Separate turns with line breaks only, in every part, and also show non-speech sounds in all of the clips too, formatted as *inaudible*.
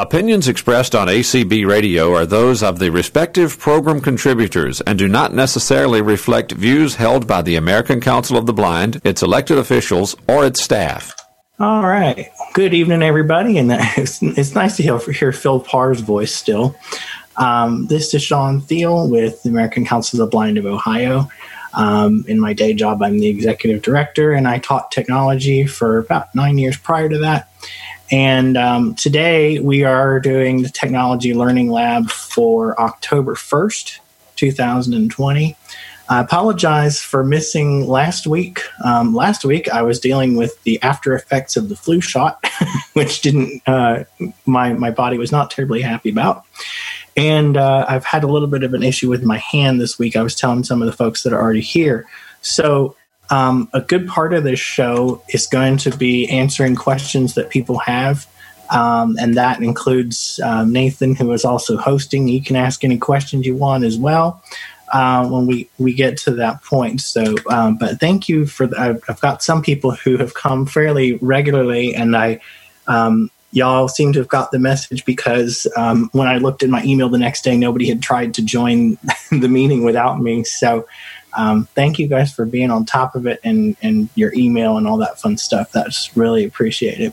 Opinions expressed on ACB Radio are those of the respective program contributors and do not necessarily reflect views held by the American Council of the Blind, its elected officials, or its staff.
All right. Good evening, everybody. And *laughs* it's, it's nice to hear, hear Phil Parr's voice still. Um, this is Sean Thiel with the American Council of the Blind of Ohio. Um, in my day job, I'm the executive director, and I taught technology for about nine years prior to that. And um, today we are doing the Technology Learning Lab for October 1st, 2020. I apologize for missing last week. Um, last week I was dealing with the after effects of the flu shot, *laughs* which didn't uh, my my body was not terribly happy about. And uh, I've had a little bit of an issue with my hand this week. I was telling some of the folks that are already here. So um, a good part of this show is going to be answering questions that people have. Um, and that includes uh, Nathan, who is also hosting. You can ask any questions you want as well uh, when we, we get to that point. So, um, but thank you for. The, I've, I've, got some people who have come fairly regularly, and I, um, y'all seem to have got the message because um, when I looked at my email the next day, nobody had tried to join *laughs* the meeting without me. So, um, thank you guys for being on top of it and, and your email and all that fun stuff. That's really appreciated.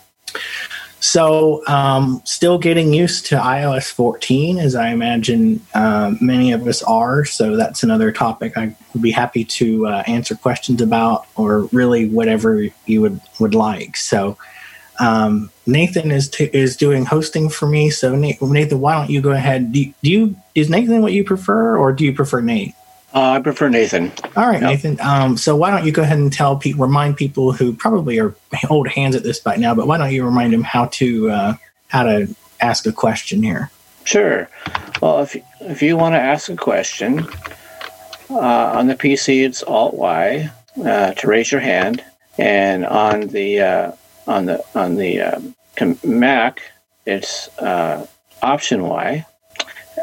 So, um, still getting used to iOS 14, as I imagine uh, many of us are. So, that's another topic I would be happy to uh, answer questions about, or really whatever you would, would like. So, um, Nathan is t- is doing hosting for me. So, Nathan, why don't you go ahead? Do, do you is Nathan what you prefer, or do you prefer Nate?
Uh, I prefer Nathan.
All right, yep. Nathan. Um, so why don't you go ahead and tell people, remind people who probably are old hands at this by now, but why don't you remind them how to uh, how to ask a question here?
Sure. Well, if if you want to ask a question uh, on the PC, it's Alt Y uh, to raise your hand, and on the uh, on the on the um, Mac, it's uh, Option Y,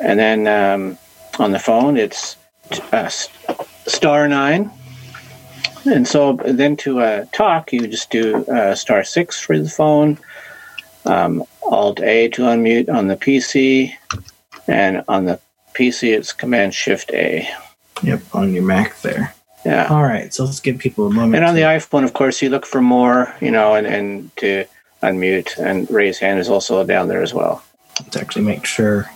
and then um, on the phone, it's uh, star nine. And so then to uh, talk, you just do uh, star six for the phone, um, Alt A to unmute on the PC, and on the PC it's Command Shift A.
Yep, on your Mac there.
Yeah.
All right, so let's give people a moment.
And on the iPhone, of course, you look for more, you know, and, and to unmute and raise hand is also down there as well.
Let's actually make sure.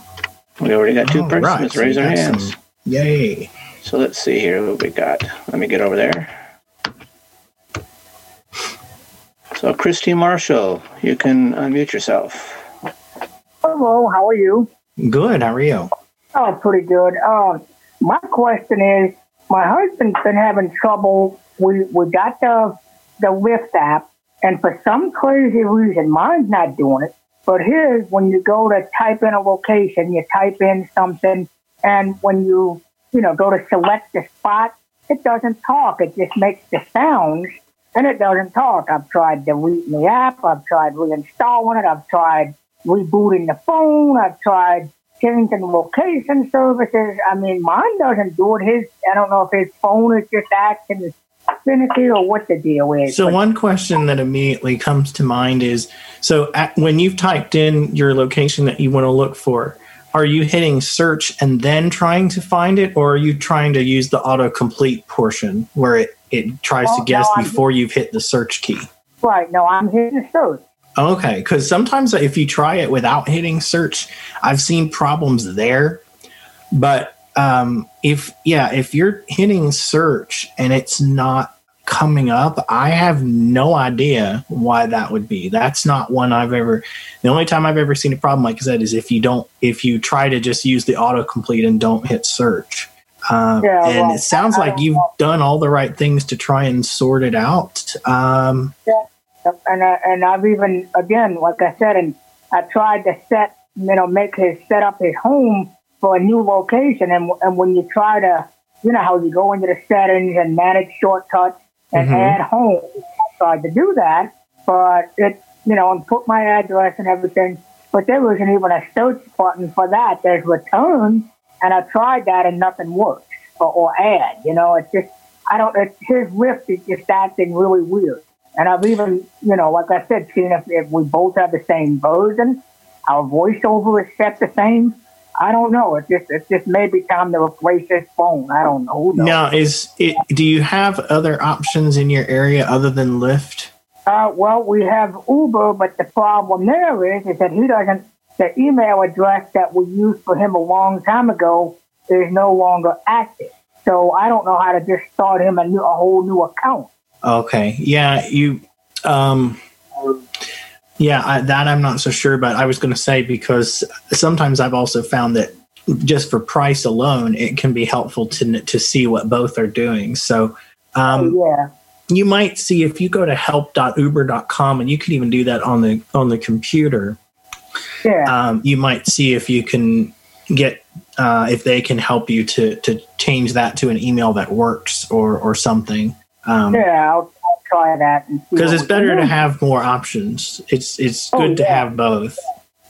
We already got two persons right. raise so their hands. Some
Yay.
So let's see here what we got. Let me get over there. So, Christy Marshall, you can unmute yourself.
Hello, how are you?
Good, how are you?
Oh, pretty good. Uh, my question is my husband's been having trouble. We, we got the, the Lyft app, and for some crazy reason, mine's not doing it. But his, when you go to type in a location, you type in something, and when you, you know, go to select the spot, it doesn't talk. It just makes the sounds and it doesn't talk. I've tried deleting the app. I've tried reinstalling it. I've tried rebooting the phone. I've tried changing location services. I mean, mine doesn't do it. His, I don't know if his phone is just acting finicky or what the deal is.
So, one question that immediately comes to mind is so at, when you've typed in your location that you want to look for, are you hitting search and then trying to find it, or are you trying to use the autocomplete portion where it, it tries to guess no, before you've hit the search key?
Right. No, I'm hitting search.
Okay. Because sometimes if you try it without hitting search, I've seen problems there. But um, if, yeah, if you're hitting search and it's not coming up. I have no idea why that would be. That's not one I've ever. The only time I've ever seen a problem like that is if you don't, if you try to just use the autocomplete and don't hit search. Um, yeah, and well, it sounds I like you've know. done all the right things to try and sort it out. Um,
yeah, and I, and I've even again, like I said, and I tried to set, you know, make his set up his home for a new location, and and when you try to, you know, how you go into the settings and manage shortcuts and mm-hmm. add home. I tried to do that, but it, you know, and put my address and everything. But there wasn't even a search button for that. There's return, and I tried that and nothing works. Or, or add, you know, it's just, I don't, it's, his Lyft is just acting really weird. And I've even, you know, like I said, seen if, if we both have the same version, our voiceover is set the same. I don't know. It's just it's just maybe time to replace this phone. I don't know.
Now, is it? Do you have other options in your area other than Lyft?
Uh, well, we have Uber, but the problem there is, is that he doesn't. The email address that we used for him a long time ago is no longer active. So I don't know how to just start him a new, a whole new account.
Okay. Yeah, you. Um, yeah, I, that I'm not so sure, but I was going to say because sometimes I've also found that just for price alone, it can be helpful to to see what both are doing. So. Um,
Oh, yeah.
you might see if you go to help.uber.com and you can even do that on the on the computer
Yeah.
um, you might see if you can get uh, if they can help you to to change that to an email that works or or something because
yeah. I'll try that. and see what
it's better to have more options it's it's
Oh,
good to have both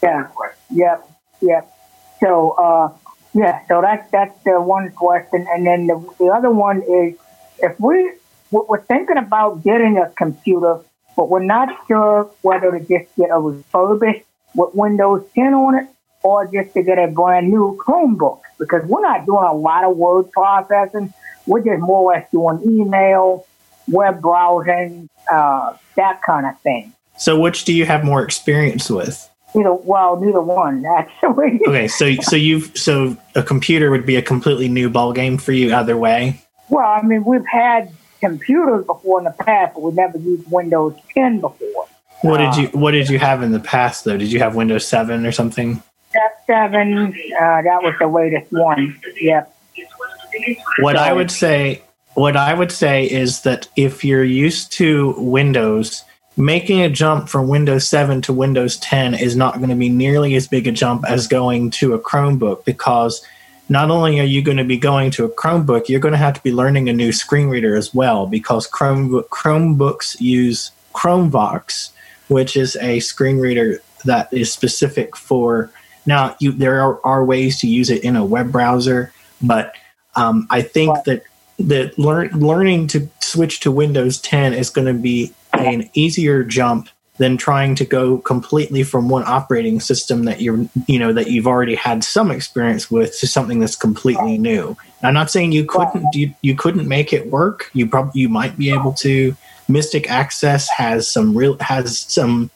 Yeah. Yep. Yep. So, uh, yeah. So that's that's the one question, and then the, the other one is if we we're we're thinking about getting a computer, but we're not sure whether to just get a refurbished with Windows 10 on it or just to get a brand new Chromebook because we're not doing a lot of word processing. We're just more or less doing email, web browsing, uh, that kind of thing.
so which do you have more experience with
Neither, well, neither one *laughs* actually.
okay so so you've so a computer would be a completely new ball game for you either way
Well, I mean, we've had computers before in the past, but we never used Windows 10 before.
what did
Uh,
you what did you have in the past though did you have windows 7 or something
Step 7, uh, that was the latest one. Yep.
What I would say, what I would say is that if you're used to Windows, making a jump from Windows 7 to Windows 10 is not going to be nearly as big a jump as going to a Chromebook because not only are you going to be going to a Chromebook, you're going to have to be learning a new screen reader as well because Chrome Chromebooks use Chromevox, which is a screen reader that is specific for now you there are, are ways to use it in a web browser, but um, I think that that learn, learning to switch to Windows 10 is going to be an easier jump than trying to go completely from one operating system that you're you know that you've already had some experience with to something that's completely new. I'm not saying you couldn't you, you couldn't make it work. You probably you might be able to. Mystic Access has some real has some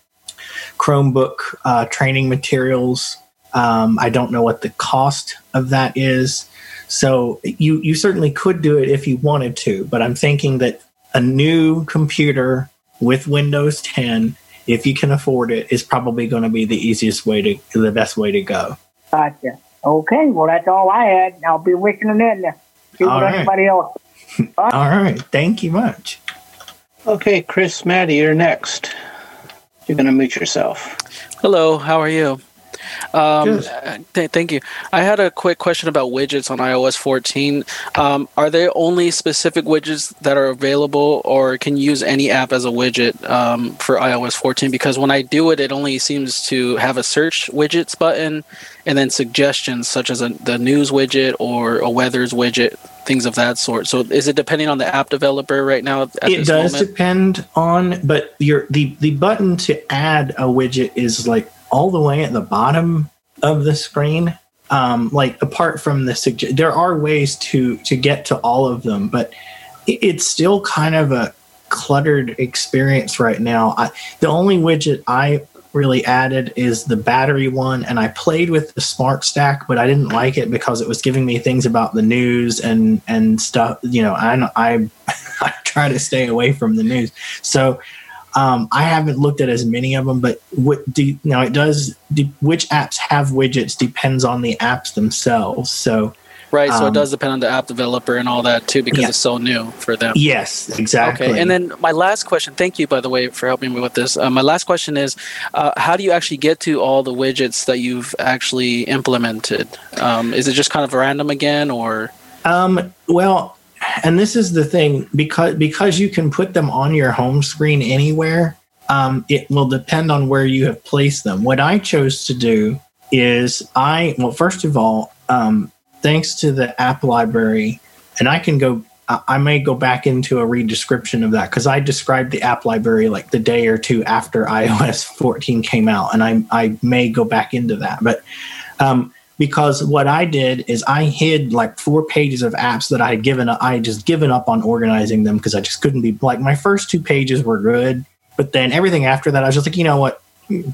Chromebook uh, training materials. Um, I don't know what the cost of that is. So you you certainly could do it if you wanted to, but I'm thinking that a new computer with Windows 10, if you can afford it, is probably going to be the easiest way to the best way to go.
Gotcha. Okay, well, that's all I had. I'll be listening in to see
All
what
right.
anybody else. *laughs*
All right, thank you much.
Okay, Chris Maddie, you're next. You're going to mute yourself.
Hello, how are you? Um, uh, th- thank you. I had a quick question about widgets on iOS 14. Um, are there only specific widgets that are available, or can you use any app as a widget um, for iOS 14? Because when I do it, it only seems to have a search widgets button and then suggestions such as a, the news widget or a weathers widget, things of that sort. So is it depending on the app developer right now? At
it does
moment?
depend on, but your the the button to add a widget is like all the way at the bottom of the screen. Um, like apart from the suggest, there are ways to to get to all of them, but it's still kind of a cluttered experience right now. I, the only widget I really added is the battery one, and I played with the Smart Stack, but I didn't like it because it was giving me things about the news and and stuff. You know, I I *laughs* I try to stay away from the news, so. Um, I haven't looked at as many of them, but what do now it does. Do, which apps have widgets depends on the apps themselves. So
Right, so
Um,
it does depend on the app developer and all that too, because
Yeah.
it's so new for them.
yes, exactly.
Okay, and then my last question. Thank you, by the way, for helping me with this. Uh, my last question is, uh, how do you actually get to all the widgets that you've actually implemented? Um, is it just kind of random again, or
Um, well, and this is the thing because because you can put them on your home screen anywhere. Um, it will depend on where you have placed them. What I chose to do is I well, first of all, um, thanks to the app library, and I can go. I may go back into a redescription of that because I described the app library like the day or two after *laughs* iOS 14 came out, and I I may go back into that. But um, because what I did is I hid like four pages of apps that I had given up. I had just given up on organizing them because I just couldn't be like my first two pages were good, but then everything after that I was just like, you know what,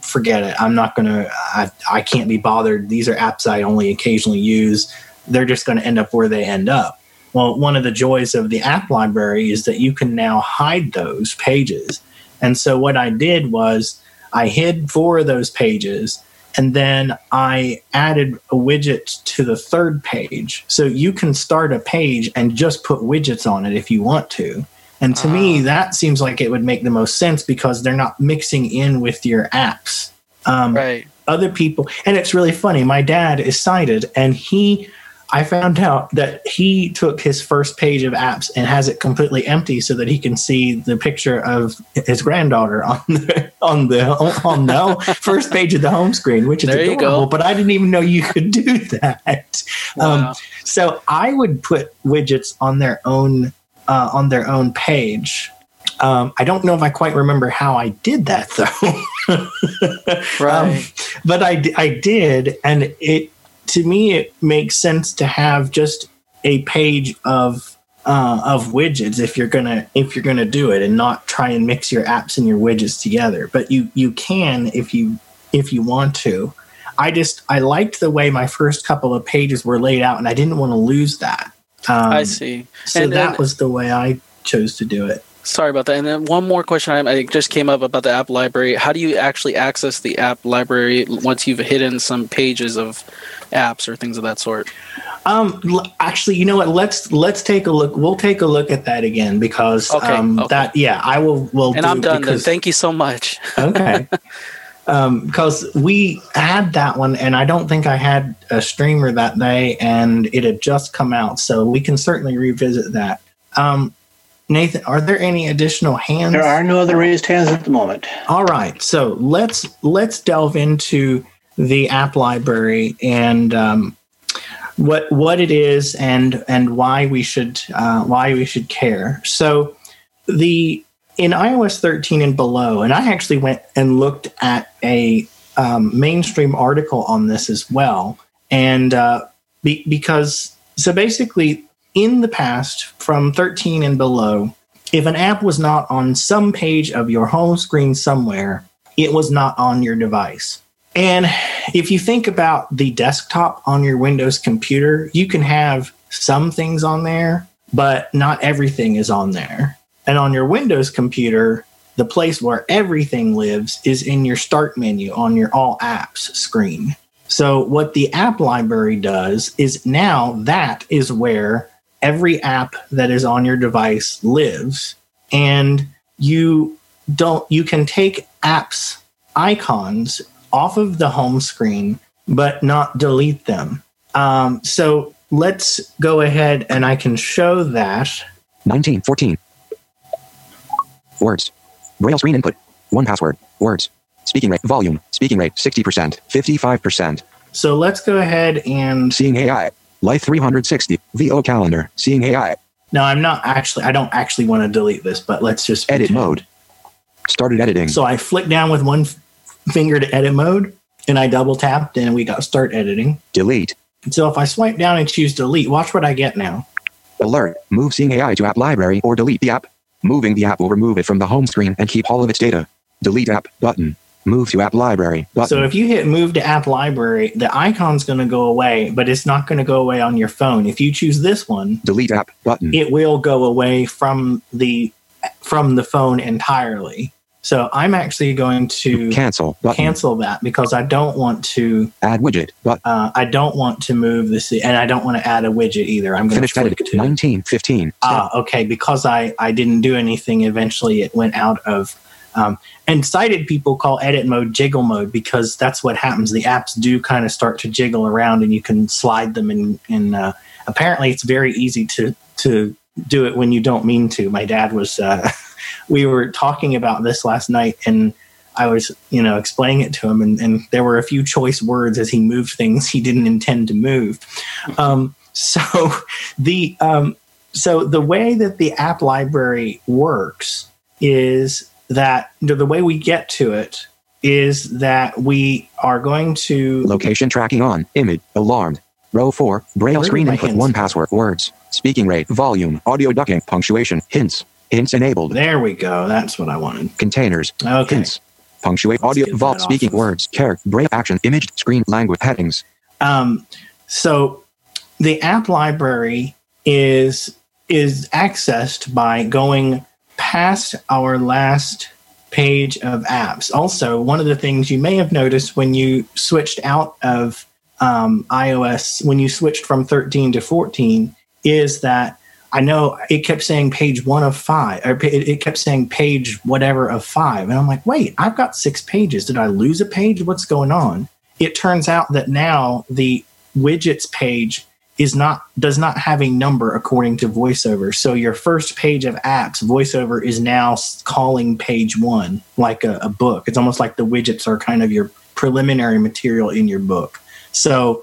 forget it. I'm not gonna. I I can't be bothered. These are apps I only occasionally use. They're just going to end up where they end up. Well, one of the joys of the app library is that you can now hide those pages. And so what I did was I hid four of those pages and then I added a widget to the third page. So you can start a page and just put widgets on it if you want to. And to me, that seems like it would make the most sense because they're not mixing in with your apps. Um,
Right.
other people and it's really funny my dad is sighted and he i found out that he took his first page of apps and has it completely empty so that he can see the picture of his granddaughter on the on the on the first page of the home screen which is
There
adorable but i didn't even know you could do that um,
Wow.
so i would put widgets on their own uh, on their own page um, i don't know if i quite remember how i did that though *laughs*
Right.
Um, but I did, and it to me it makes sense to have just a page of uh, of widgets if you're gonna if you're gonna do it, and not try and mix your apps and your widgets together. But you you can if you if you want to. I just I liked the way my first couple of pages were laid out, and I didn't want to lose that. Um,
I see.
So
And-
that
and-
was the way I chose to do it.
Sorry about that. And then one more question I, just came up about the app library. How do you actually access the app library once you've hidden some pages of apps or things of that sort?
Um, actually, you know what? Let's let's take a look. We'll take a look at that again because
Okay,
um,
okay.
that yeah, I will. Will
And
do
I'm done
because-
Thank you so much. *laughs*
okay. Um, because we had that one, and I don't think I had a streamer that day, and it had just come out, so we can certainly revisit that. Um, Nathan, are there any additional hands?
There are no other raised hands at the moment.
All right, so let's let's delve into the app library and um, what what it is and and why we should uh, why we should care. So the in iOS 13 and below, and I actually went and looked at a um, mainstream article on this as well, and uh, be, because so basically in the past from 13 and below if an app was not on some page of your home screen somewhere, it was not on your device. And if you think about the desktop on your Windows computer, you can have some things on there, but not everything is on there. And on your Windows computer, the place where everything lives is in your start menu on your all apps screen. So, what the app library does is now that is where every app that is on your device lives and you don't you can take apps icons off of the home screen but not delete them um, so let's go ahead and i can show that
19, 14. Words. Braille screen input. One password. Words. Speaking rate. Volume. Speaking rate 60%. 55%.
so let's go ahead and
Seeing AI. Life 360. VO calendar. Seeing AI.
no i'm not actually i don't actually want to delete this but let's just
Edit mode. Started editing.
so i flicked down with one f- finger to edit mode and i double tapped and we got start editing
Delete.
so if i swipe down and choose delete watch what i get now
Alert. Move Seeing AI to app library or delete the app. Moving the app will remove it from the home screen and keep all of its data. Delete app button. Move to app library button.
So if you hit move to app library, the icon's going to go away, but it's not going to go away on your phone. If you choose this one,
delete app button.
it will go away from the from the phone entirely. So I'm actually going to
Cancel button.
cancel that because I don't want to
Add widget But
uh, I don't want to move this and I don't want to add a widget either. I'm going to
edit.
to
19, 15.
Ah, okay. Because I I didn't do anything. Eventually, it went out of. Um, and sighted people call edit mode jiggle mode because that's what happens. The apps do kind of start to jiggle around, and you can slide them. And uh, apparently, it's very easy to to do it when you don't mean to. My dad was. Uh, *laughs* we were talking about this last night, and I was you know explaining it to him, and, and there were a few choice words as he moved things he didn't intend to move. Um, so *laughs* the um, so the way that the app library works is that the the way we get to it is that we are going to
Location tracking on. Image. Alarmed. Row 4. Braille screen input.
hints?
One password. Words. Speaking rate. Volume. Audio ducking. Punctuation. Hints. Hints enabled.
there we go that's what i wanted
Containers.
okay
Hints. Punctuate. Audio.
get
Vault. Speaking words. Character. Braille action. Image. Screen. Language. Headings.
Um, so the app library is is accessed by going past our last page of apps. Also, one of the things you may have noticed when you switched out of um, iOS, when you switched from 13 to 14, is that I know it kept saying page one of five, or it kept saying page whatever of five. And I'm like, wait, I've got six pages. Did I lose a page? What's going on? It turns out that now the widgets page is not does not have a number according to voiceover so your first page of apps voiceover is now calling page one like a, a book it's almost like the widgets are kind of your preliminary material in your book so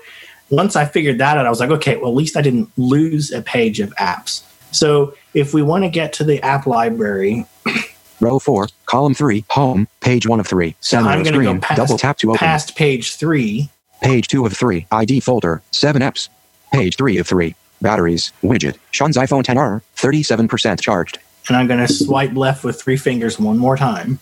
once i figured that out i was like okay well at least i didn't lose a page of apps so if we want to get to the app library *coughs*
Row 4. Column 3. Home. Page 1 of 3. Center
i'm
of
going to go
screen.
past,
Double tap to open.
past page three
Page 2 of 3. ID folder. 7 apps. Page 3 of 3. Batteries. Widget. Sean's iPhone 10R. 37% charged.
and i'm going to swipe left with three fingers one more time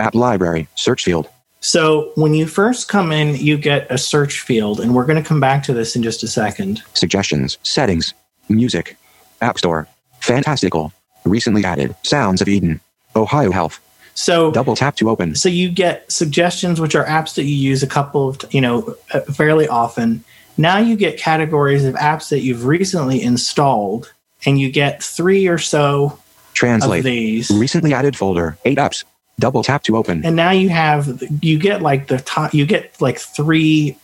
App library. Search field.
So when you first come in, you get a search field, and we're going to come back to this in just a second.
Suggestions. Settings. Music. App Store. Fantastical. Recently added. Sounds of Eden. Ohio Health.
So
Double tap to open.
so you get suggestions, which are apps that you use a couple of you know uh, fairly often. Now you get categories of apps that you've recently installed, and you get three or so of
Translate.
these.
Recently added folder. 8 apps. Double tap to open.
and now you have you get like the top you get like three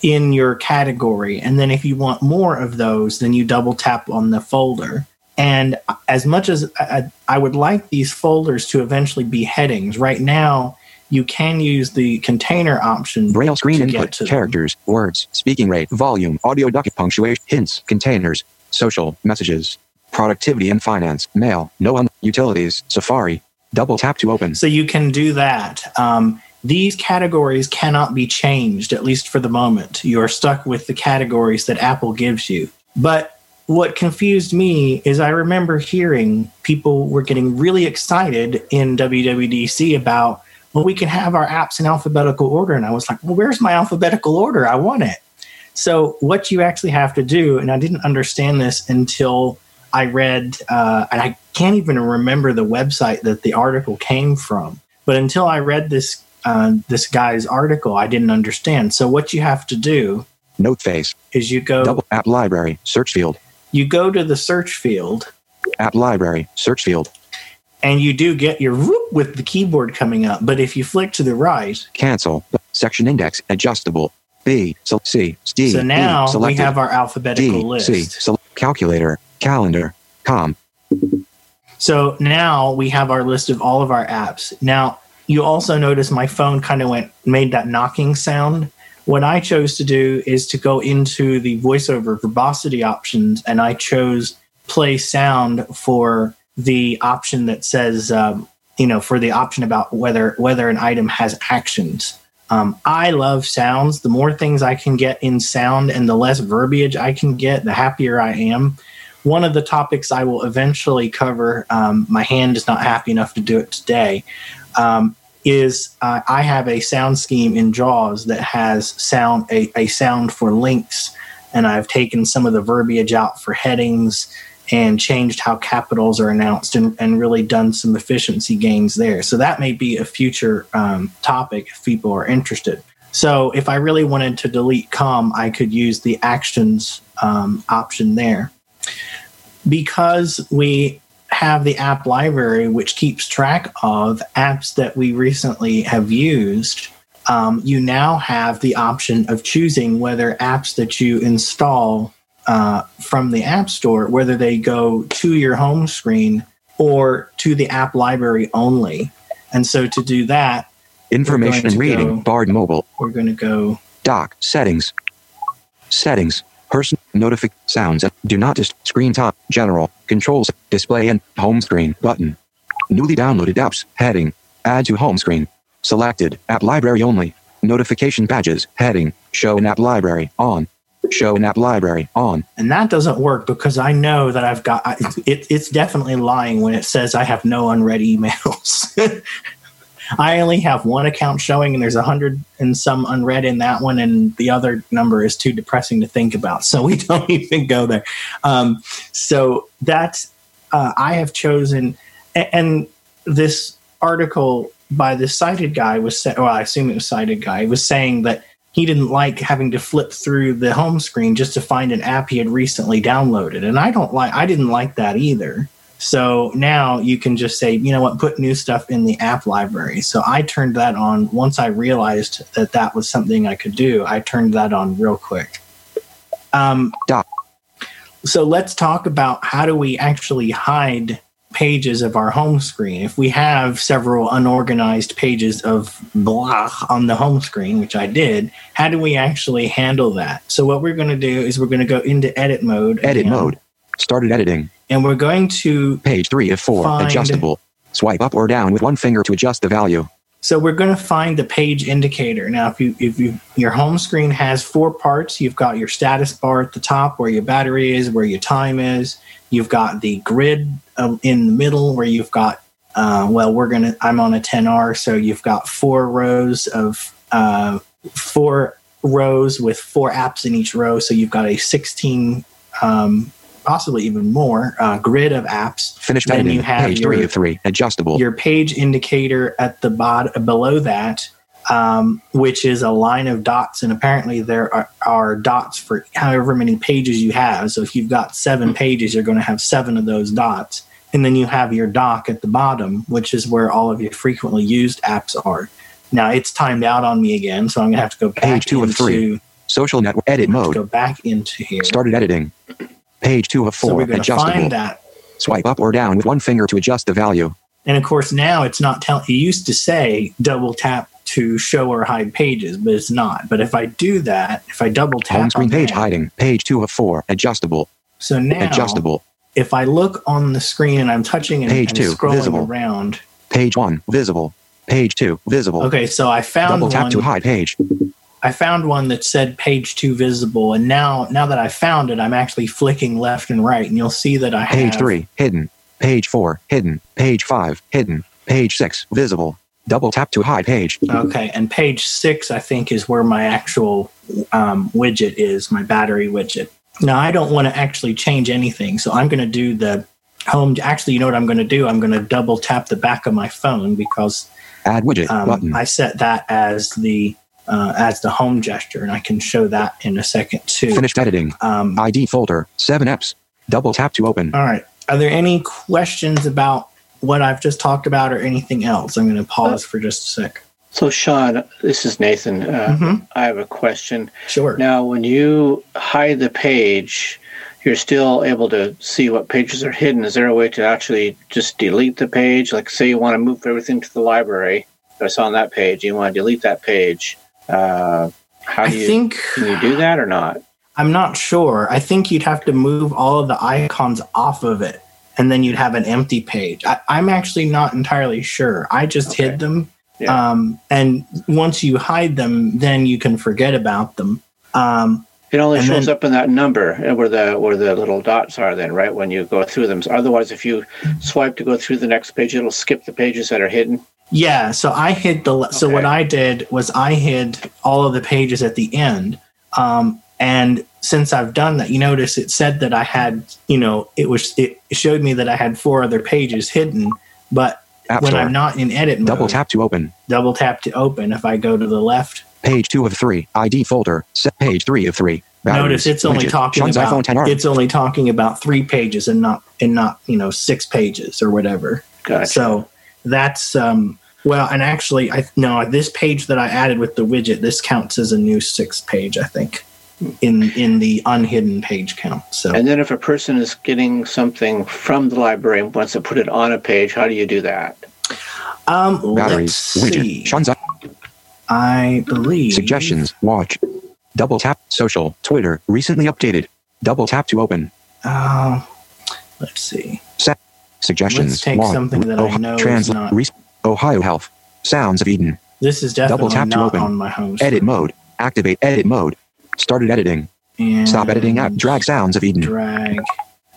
in your category and then if you want more of those then you double tap on the folder and as much as I, I would like these folders to eventually be headings right now you can use the container option
Braille screen
to get
input.
to them.
Characters. Words. Speaking rate. Volume. Audio ducking. Punctuation. Hints. Containers. Social. Messages. Productivity and finance. Mail. No un- Utilities. Safari. Double tap to open.
So you can do that. Um, these categories cannot be changed, at least for the moment. You are stuck with the categories that Apple gives you. But what confused me is I remember hearing people were getting really excited in WWDC about, well, we can have our apps in alphabetical order. And I was like, well, where's my alphabetical order? I want it. So, what you actually have to do, and I didn't understand this until I read, uh, and I can't even remember the website that the article came from. But until I read this uh, this guy's article, I didn't understand. So, what you have to do
Note face.
is you go
Double app library. Search field.
you go to the search field,
App library. Search field.
And you do get your whoop with the keyboard coming up. But if you flick to the right,
Cancel. Section index. Adjustable. B. So C. D.
so now
E,
we have our alphabetical
D.
list.
C. So calculator. Calendar. Com.
So now we have our list of all of our apps. Now you also notice my phone kind of went made that knocking sound. What I chose to do is to go into the voiceover verbosity options, and I chose play sound for the option that says, um, you know, for the option about whether whether an item has actions. Um, I love sounds. The more things I can get in sound and the less verbiage I can get, the happier I am one of the topics I will eventually cover, um, my hand is not happy enough to do it today, um, is uh, I have a sound scheme in JAWS that has sound a, a sound for links, and I've taken some of the verbiage out for headings and changed how capitals are announced and, and really done some efficiency gains there. So that may be a future um, topic if people are interested. So if I really wanted to delete com, I could use the actions um, option there because we have the app library, which keeps track of apps that we recently have used, um, you now have the option of choosing whether apps that you install uh, from the App Store, whether they go to your home screen or to the app library only. And so to do that,
Information
and
reading.
go-
Bard mobile.
we're going to go
dock Settings. Settings. person, notific, sounds, do not just screen top, general, controls, display and home screen button. Newly downloaded apps, heading, add to home screen. Selected, app library only. Notification badges, heading, show in app library, on. Show in app library, on.
and that doesn't work because I know that I've got it. It's definitely lying when it says I have no unread emails. *laughs* I only have one account showing, and there's a hundred and some unread in that one, and the other number is too depressing to think about, so we *laughs* don't even go there. Um, so that's uh, I have chosen, and this article by the sighted guy was well, I assume it was sighted guy was saying that he didn't like having to flip through the home screen just to find an app he had recently downloaded. And i don't like i didn't like that either. So now you can just say you know what put new stuff in the app library. So i turned that on once i realized that that was something i could do. I turned that on real quick. Um,
Dock.
so let's talk about how do we actually hide pages of our home screen if we have several unorganized pages of blah on the home screen which i did how do we actually handle that so what we're going to do is we're going to go into edit mode
Edit
again,
mode. Started editing.
and we're going to
Page 3 of 4. Adjustable. Swipe up or down with one finger to adjust the value.
So we're going to find the page indicator. Now, if you if you your home screen has four parts, you've got your status bar at the top where your battery is, where your time is. You've got the grid um, in the middle where you've got uh, well, we're gonna. I'm on a 10R, so you've got four rows of uh, four rows with four apps in each row. So you've got a 16, um, possibly even more uh, grid of apps.
Finished
Then
editing.
you have
Page
your-
3 of 3. Adjustable.
your page indicator at the bottom below that um, which is a line of dots and apparently there are, are dots for however many pages you have so if you've got seven pages you're going to have seven of those dots and then you have your dock at the bottom which is where all of your frequently used apps are now it's timed out on me again so i'm going to have to go back
Page two of
into
three. Social network. Edit mode.
go back into here
Started editing. Page 2 of 4.
so we're going to
Adjustable.
find that
Swipe up or down with one finger to adjust the value.
And of course, now it's not telling. It used to say double tap to show or hide pages, but it's not. But if I do that, if I double tap,
Home screen page
that-
hiding. Page 2 of 4. Adjustable.
So now,
Adjustable.
if I look on the screen and I'm touching and,
Page
and
two,
scrolling
visible.
around,
Page 1. Visible. Page 2. Visible.
okay, so I found
Double tap
one.
to hide page.
I found one that said page two visible, and now now that I found it, I'm actually flicking left and right, and you'll see that I have
Page 3. Hidden. Page 4. Hidden. Page 5. Hidden. Page 6. Visible. Double tap to hide page.
Okay, and page six, I think, is where my actual um, widget is, my battery widget. Now, I don't want to actually change anything, so I'm going to do the home. Actually, you know what I'm going to do? I'm going to double tap the back of my phone because
Add widget
um,
button.
I set that as the uh, as the home gesture, and I can show that in a second too.
Finished editing.
Um,
ID folder. 7 apps. Double tap to open.
all right. Are there any questions about what I've just talked about, or anything else? I'm going to pause for just a sec.
So, Sean, this is Nathan. Uh,
Mhm.
I have a question.
Sure.
Now, when you hide the page, you're still able to see what pages are hidden. Is there a way to actually just delete the page? Like, say you want to move everything to the library that's on that page, you want to delete that page. Uh, how
I
do you
think
can you do that or not?
I'm not sure. I think you'd have to move all of the icons off of it, and then you'd have an empty page. I, I'm actually not entirely sure. I just
Okay.
hid them,
Yeah.
um, and once you hide them, then you can forget about them. Um,
It only shows
then-
up in that number uh, where the where the little dots are. Then, right when you go through them. So otherwise, if you swipe to go through the next page, it'll skip the pages that are hidden.
yeah, so I hid the. So what I did was I hid all of the pages at the end, um, and since I've done that, you notice it said that I had, you know, it was it showed me that I had four other pages hidden, but
App
when
store.
I'm not in edit mode,
Double tap to open.
double tap to open. If I go to the left,
Page 2 of 3. ID folder. Set page 3 of 3. Batteries.
notice it's only
Widget.
talking
Sean's
about it's only talking about three pages and not and not you know six pages or whatever.
Gotcha.
So that's um well, and actually, I no this page that I added with the widget this counts as a new 6 page. I think in in the unhidden page count. So
And then if a person is getting something from the library and wants to put it on a page, how do you do that?
um,
Batteries.
let's
Widget.
see.
Sean's i-
I believe
suggestions. Watch. Double tap. Social. Twitter. Recently updated. Double tap to open.
Uh, let's see.
Suggestions.
Let's take
Log.
something that I
Ohio-
know is not-
Rec- Ohio Health. Sounds of Eden.
This is
Double
definitely
tap to
not
open.
on my home.
Edit mode. Activate edit mode. Started editing.
And
Stop editing app. Drag sounds of Eden.
Drag.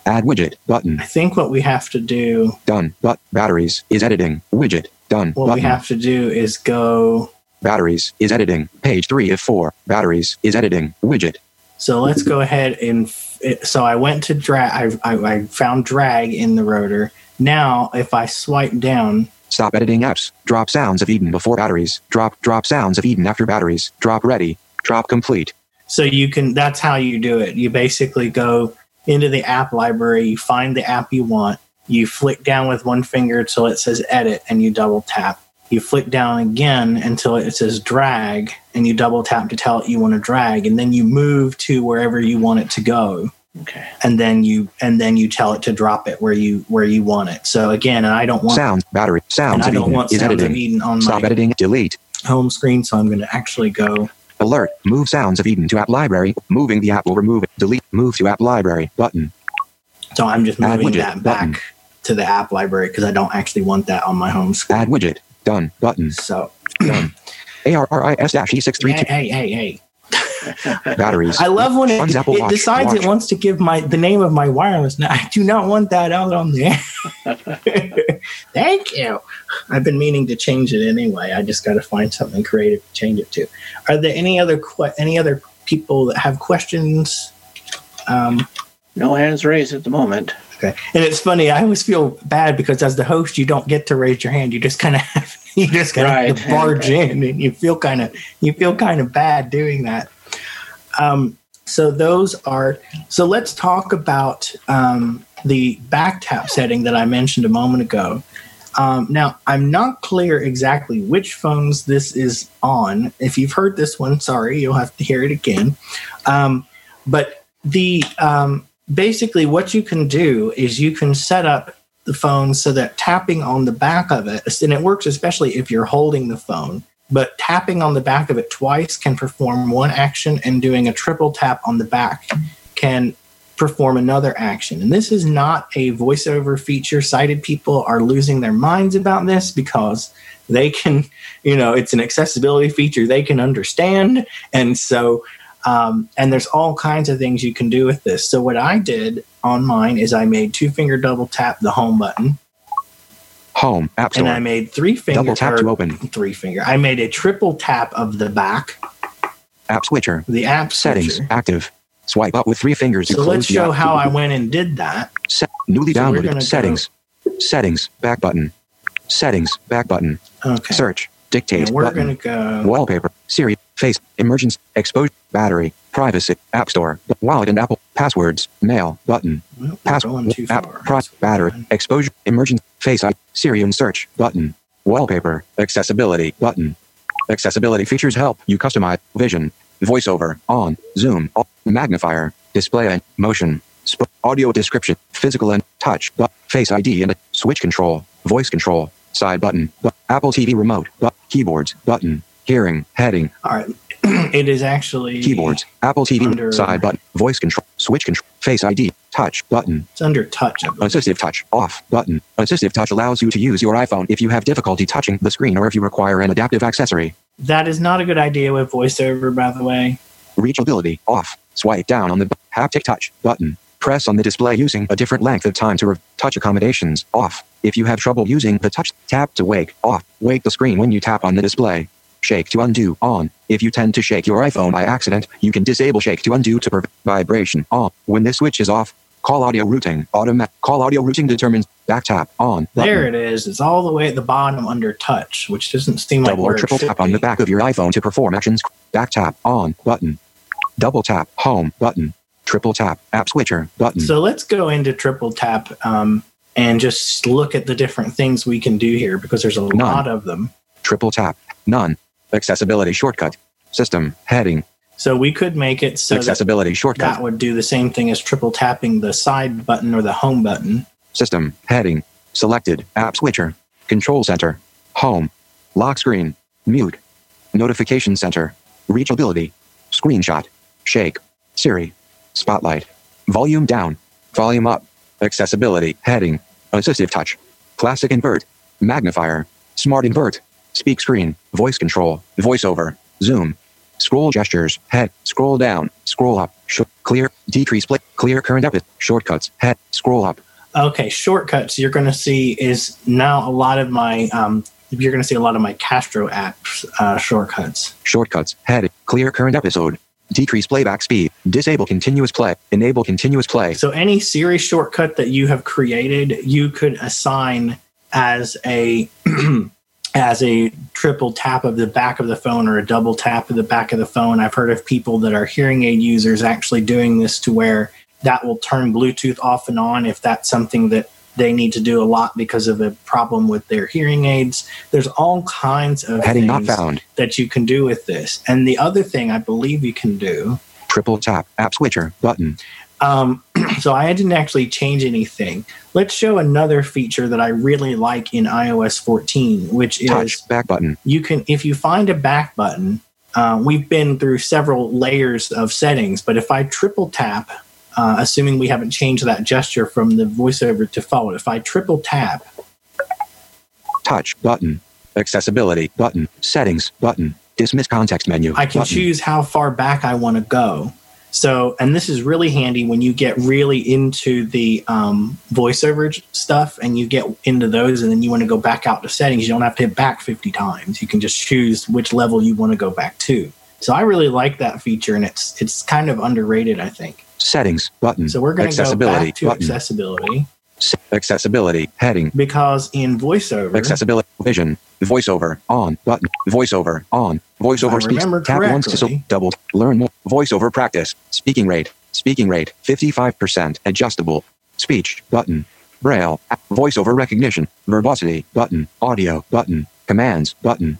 Add widget. Button.
I think what we have to do,
Done. But batteries is editing. Widget. Done.
what
Button.
we have to do is go.
Batteries is editing. Page three of four. Batteries is editing. Widget.
So let's go ahead and. f- it- So I went to drag. I, I, I found drag in the rotor. Now, if I swipe down,
Stop editing apps. Drop sounds of Eden before batteries. Drop drop sounds of Eden after batteries. Drop ready. Drop complete.
So you can. That's how you do it. You basically go into the app library. You find the app you want. You flick down with one finger until it says edit, and you double tap. You flick down again until it says drag, and you double tap to tell it you want to drag, and then you move to wherever you want it to go.
Okay.
and then you and then you tell it to drop it where you where you want it. So again, and I don't want
Sounds battery.
and
Sounds
I don't
Eden
want
is
sounds of
editing.
Eden on
Stop
my
editing. Delete.
home screen, so I'm going to actually go.
Alert. Move sounds of Eden to app library. Moving the app will remove it. Delete. Move to app library. Button.
So I'm just moving
widget
that back
button.
to the app library because I don't actually want that on my home screen.
Add widget. Done. Button.
So
Done. *clears throat* ARRIS dash
hey,
E632
hey, hey, hey!
Batteries.
I love when it,
Funds
it
Watch.
decides
Watch.
it wants to give my the name of my wireless. Now *laughs* I do not want that out on the air. *laughs* Thank you. I've been meaning to change it anyway. I just got to find something creative to change it to. Are there any other que- any other people that have questions? Um,
No hands raised at the moment.
Okay, and it's funny. I always feel bad because as the host, you don't get to raise your hand. You just kind of have *laughs* you just kind of
Right.
to barge in, and you feel kind of you feel kind of bad doing that. Um, so those are so. Let's talk about um, the back tap setting that I mentioned a moment ago. Um, now, I'm not clear exactly which phones this is on. If you've heard this one, sorry, you'll have to hear it again. Um, but the um, basically, what you can do is you can set up the phone so that tapping on the back of it, and it works especially if you're holding the phone. But tapping on the back of it twice can perform one action, and doing a triple tap on the back can perform another action. And this is not a voiceover feature. Sighted people are losing their minds about this because they can, you know, it's an accessibility feature they can understand. And so, um, and there's all kinds of things you can do with this. So, what I did on mine is I made two finger double tap the home button,
Home. App
and I made three finger
Double tap to open.
three finger. I made a triple tap of the back,
App switcher.
the app
Settings.
switcher.
Active. Swipe up with three fingers to
So let's show how I went and did that.
Set, newly
So
downloaded.
go-
Settings. Settings. Back button. Settings. Back button.
Okay.
Search. Dictate.
And we're going to go.
Wallpaper. Siri. Face. Emergency. Exposure. Battery. Privacy. App Store. Wallet and Apple. Passwords. Mail. Button.
Well, we're
Pass. App. Pro, battery. Exposure. Emergency. Face. ID. Siri and search. Button. Wallpaper. Accessibility. Button. Accessibility features help you customize vision, voiceover, on, zoom, off, magnifier, display and motion, sp- audio description, physical and touch, but face ID and switch control, voice control, side button, but Apple TV remote, but keyboards, button, hearing, heading,
All right. *clears throat* it is actually
keyboards, Apple TV
Under-
side button, voice control, switch control, face ID, touch button,
It's under touch.
Assistive touch off button. Assistive touch allows you to use your iPhone if you have difficulty touching the screen or if you require an adaptive accessory.
That is not a good idea with voiceover, by the way.
Reachability off. Swipe down on the haptic touch button. Press on the display using a different length of time to re- touch accommodations off. If you have trouble using the touch, tap to wake off. Wake the screen when you tap on the display. Shake to undo on. If you tend to shake your iPhone by accident, you can disable shake to undo to prevent vibration on. When this switch is off, call audio routing. Automatic call audio routing determines back tap on.
There
button.
it is. It's all the way at the bottom under touch, which doesn't seem like
Double or triple tap on the back of your iPhone to perform actions. Back tap on button. Double tap home button. Triple tap app switcher button.
So let's go into triple tap um, and just look at the different things we can do here because there's a
None.
lot of them.
Triple tap none. Accessibility shortcut. System heading.
So we could make it so that,
Accessibility shortcut.
that would do the same thing as triple tapping the side button or the home button.
System heading. Selected app switcher. Control center. Home. Lock screen. Mute. Notification center. Reachability. Screenshot. Shake. Siri. Spotlight. Volume down. Volume up. Accessibility. Heading. Assistive touch. Classic invert. Magnifier. Smart invert. Speak screen. Voice control. Voiceover. Zoom. Scroll gestures. Head. Scroll down. Scroll up. Sh- clear. Decrease play. Clear current episode. Shortcuts. Head. Scroll up.
Okay, shortcuts you're going to see is now a lot of my um, you're going to see a lot of my Castro apps uh, shortcuts.
Shortcuts. Head. Clear current episode. Decrease playback speed. Disable continuous play. Enable continuous play.
So any Siri shortcut that you have created, you could assign as a *clears throat* as a triple tap of the back of the phone or a double tap of the back of the phone. I've heard of people that are hearing aid users actually doing this to where that will turn Bluetooth off and on if that's something that they need to do a lot because of a problem with their hearing aids. There's all kinds of
Heading not
things
found.
that you can do with this. And the other thing I believe you can do
Triple tap. App switcher. Button.
Um, *clears throat* so I didn't actually change anything. Let's show another feature that I really like in iOS 14, which is
Touch. Back button.
you can if you find a back button. Uh, we've been through several layers of settings, but if I triple tap, uh, assuming we haven't changed that gesture from the voiceover default, if I triple tap,
Touch. Button. Accessibility. Button. Settings. Button. Dismiss context menu.
I can
button.
choose how far back I want to go. So, and this is really handy when you get really into the um, voiceover stuff and you get into those and then you want to go back out to settings. You don't have to hit back 50 times. You can just choose which level you want to go back to. So I really like that feature and it's it's kind of underrated, I think.
Settings. Button.
So we're going to go
Accessibility.
back to
button.
accessibility
accessibility. Heading.
because in voiceover,
Accessibility. Vision. Voiceover. On. Button. Voiceover. On. Voiceover
remember
Tap once to so double. Learn more. Voiceover practice. Speaking rate. Speaking rate. 55%. Adjustable. Speech. Button. Braille. Voiceover recognition. Verbosity. Button. Audio. Button. Commands. Button.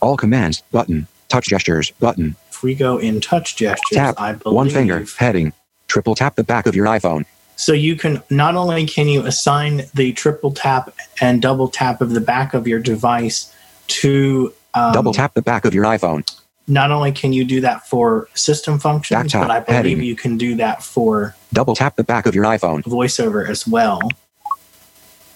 All commands. Button. Touch gestures. Button.
if we go in touch gestures,
Tap.
I believe
One finger. Heading. Triple tap the back of your iPhone.
So you can not only can you assign the triple tap and double tap of the back of your device to um,
Double tap the back of your iPhone.
Not only can you do that for system functions,
tap,
but I believe
heading.
you can do that for
Double tap the back of your iPhone.
voiceover as well.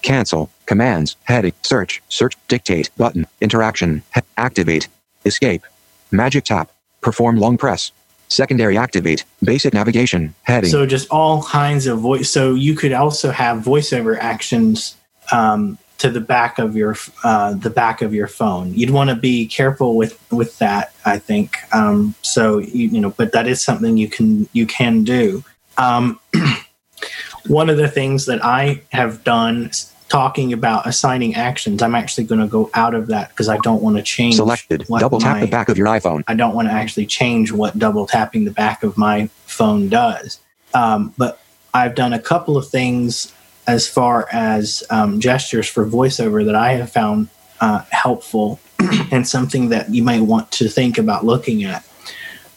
Cancel. Commands. Heading. Search. Search. Dictate. Button. Interaction. He- activate. Escape. Magic tap. Perform long press. Secondary activate. Basic navigation. Heading.
So just all kinds of voice. So you could also have voiceover actions um, to the back of your uh, the back of your phone. You'd want to be careful with with that. I think. Um, so you, you know, but that is something you can you can do. Um, *clears throat* one of the things that I have done talking about assigning actions, I'm actually going to go out of that because I don't want to change.
Selected. Double tap
my-
the back of your iPhone.
I don't want to actually change what double tapping the back of my phone does. Um, but I've done a couple of things as far as um, gestures for voiceover that I have found uh, helpful *clears throat* and something that you might want to think about looking at.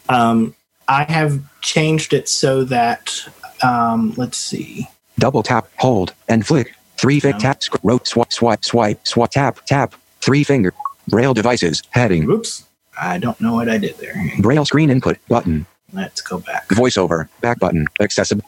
Um, I have changed it so that, um, let's see,
Double tap. Hold. And flick. Three finger tap. Sc- rope. Swipe. Swipe. Swipe. Swipe. Tap. Tap. Three finger. Braille devices. Heading.
oops, I don't know what I did there.
Braille screen input. Button.
Let's go back.
Voiceover. Back button. Accessible.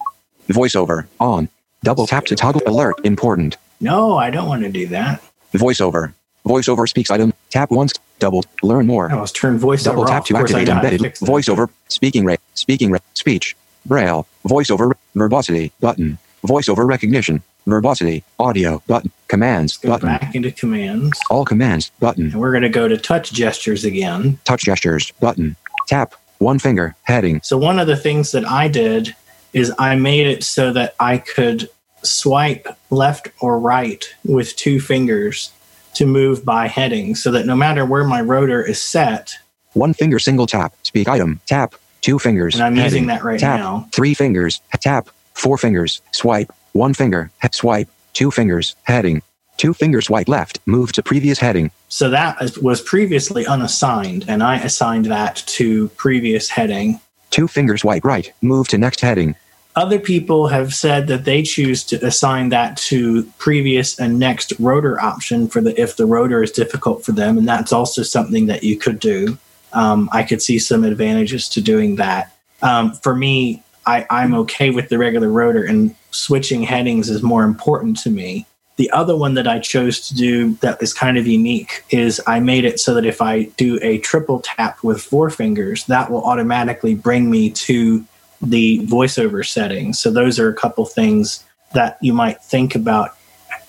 Voiceover. On. Double tap to toggle alert. Important.
No, I don't want to do that.
Voiceover. Voiceover speaks item. Tap once. Double. Learn more.
I was turn voiceover
Double tap
off.
to
Of course, I
activate
to
embedded voiceover. Speaking rate. Speaking rate. Speech. Braille. Voiceover. Verbosity. Button. Voiceover recognition. Verbosity. Audio. Button. Commands.
Go
Button.
back into commands,
All commands. Button.
and we're going to go to touch gestures again.
Touch gestures. Button. Tap. One finger. Heading.
So one of the things that I did is I made it so that I could swipe left or right with two fingers to move by heading, so that no matter where my rotor is set,
One finger single tap. Speak item. Tap. Two fingers.
and I'm
heading.
using that right
tap.
now.
Three fingers. Tap. Four fingers. Swipe. One finger. he- Swipe. Two fingers. Heading. Two fingers swipe left. Move to previous heading.
So that was previously unassigned, and I assigned that to previous heading.
Two fingers swipe right. Move to next heading.
Other people have said that they choose to assign that to previous and next rotor option for the if the rotor is difficult for them, and that's also something that you could do. um, I could see some advantages to doing that. Um, for me, I, I'm okay with the regular rotor, and switching headings is more important to me. The other one that I chose to do that is kind of unique is I made it so that if I do a triple tap with four fingers, that will automatically bring me to the voiceover settings. So those are a couple things that you might think about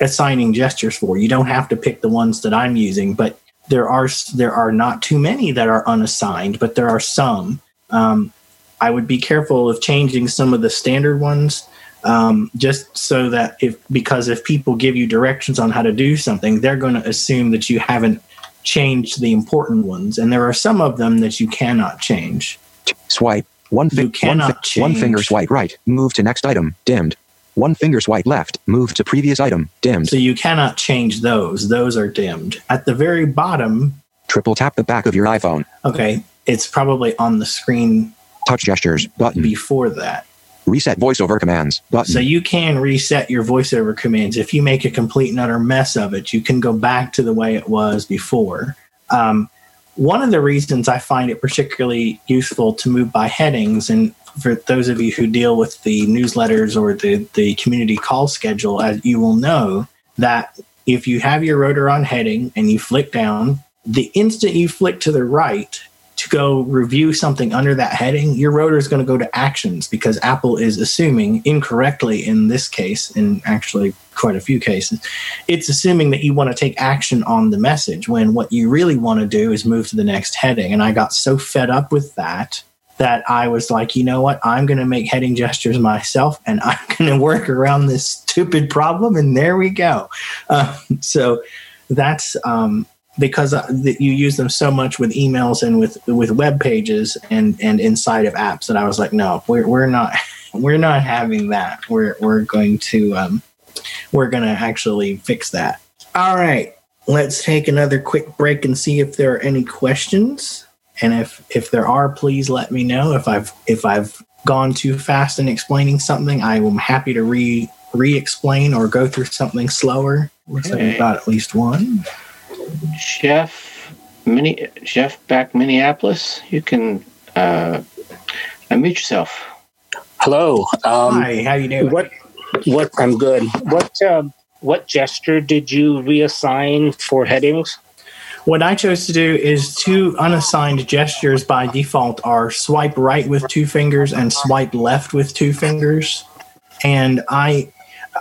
assigning gestures for. You don't have to pick the ones that I'm using, but there are there are not too many that are unassigned, but there are some. Um, I would be careful of changing some of the standard ones um, just so that if because if people give you directions on how to do something, they're going to assume that you haven't changed the important ones, and there are some of them that you cannot change.
Swipe. One, fi-
You
one,
cannot
fi- one finger swipe right. Move to next item. Dimmed. One finger swipe left. Move to previous item. Dimmed.
So you cannot change those; those are dimmed. At the very bottom,
Triple tap the back of your iPhone.
okay, it's probably on the screen
Touch gestures. Button.
before that.
Reset voiceover commands. Button.
So you can reset your voiceover commands. If you make a complete and utter mess of it, you can go back to the way it was before. Um, one of the reasons I find it particularly useful to move by headings, and for those of you who deal with the newsletters or the, the community call schedule, as you will know that if you have your rotor on heading and you flick down, the instant you flick to the right to go review something under that heading, your rotor is going to go to actions because Apple is assuming incorrectly in this case, in actually quite a few cases, it's assuming that you want to take action on the message when what you really want to do is move to the next heading. And I got so fed up with that that I was like, you know what? I'm going to make heading gestures myself and I'm *laughs* going to work around this stupid problem. And there we go. Um, so that's um, because uh, you use them so much with emails and with with web pages and and inside of apps that I was like, no, we're we're not *laughs* we're not having that. We're we're going to um, we're going to actually fix that. All right, let's take another quick break and see if there are any questions. And if if there are, please let me know. If I've if I've gone too fast in explaining something, I am happy to re re explain or go through something slower. Looks like we've got at least one.
Jeff, mini Jeff back Minneapolis. You can uh, unmute yourself.
Hello. Um,
Hi, how you doing?
what? What? I'm good. What? Um, what gesture did you reassign for headings?
What I chose to do is two unassigned gestures by default are swipe right with two fingers and swipe left with two fingers. And I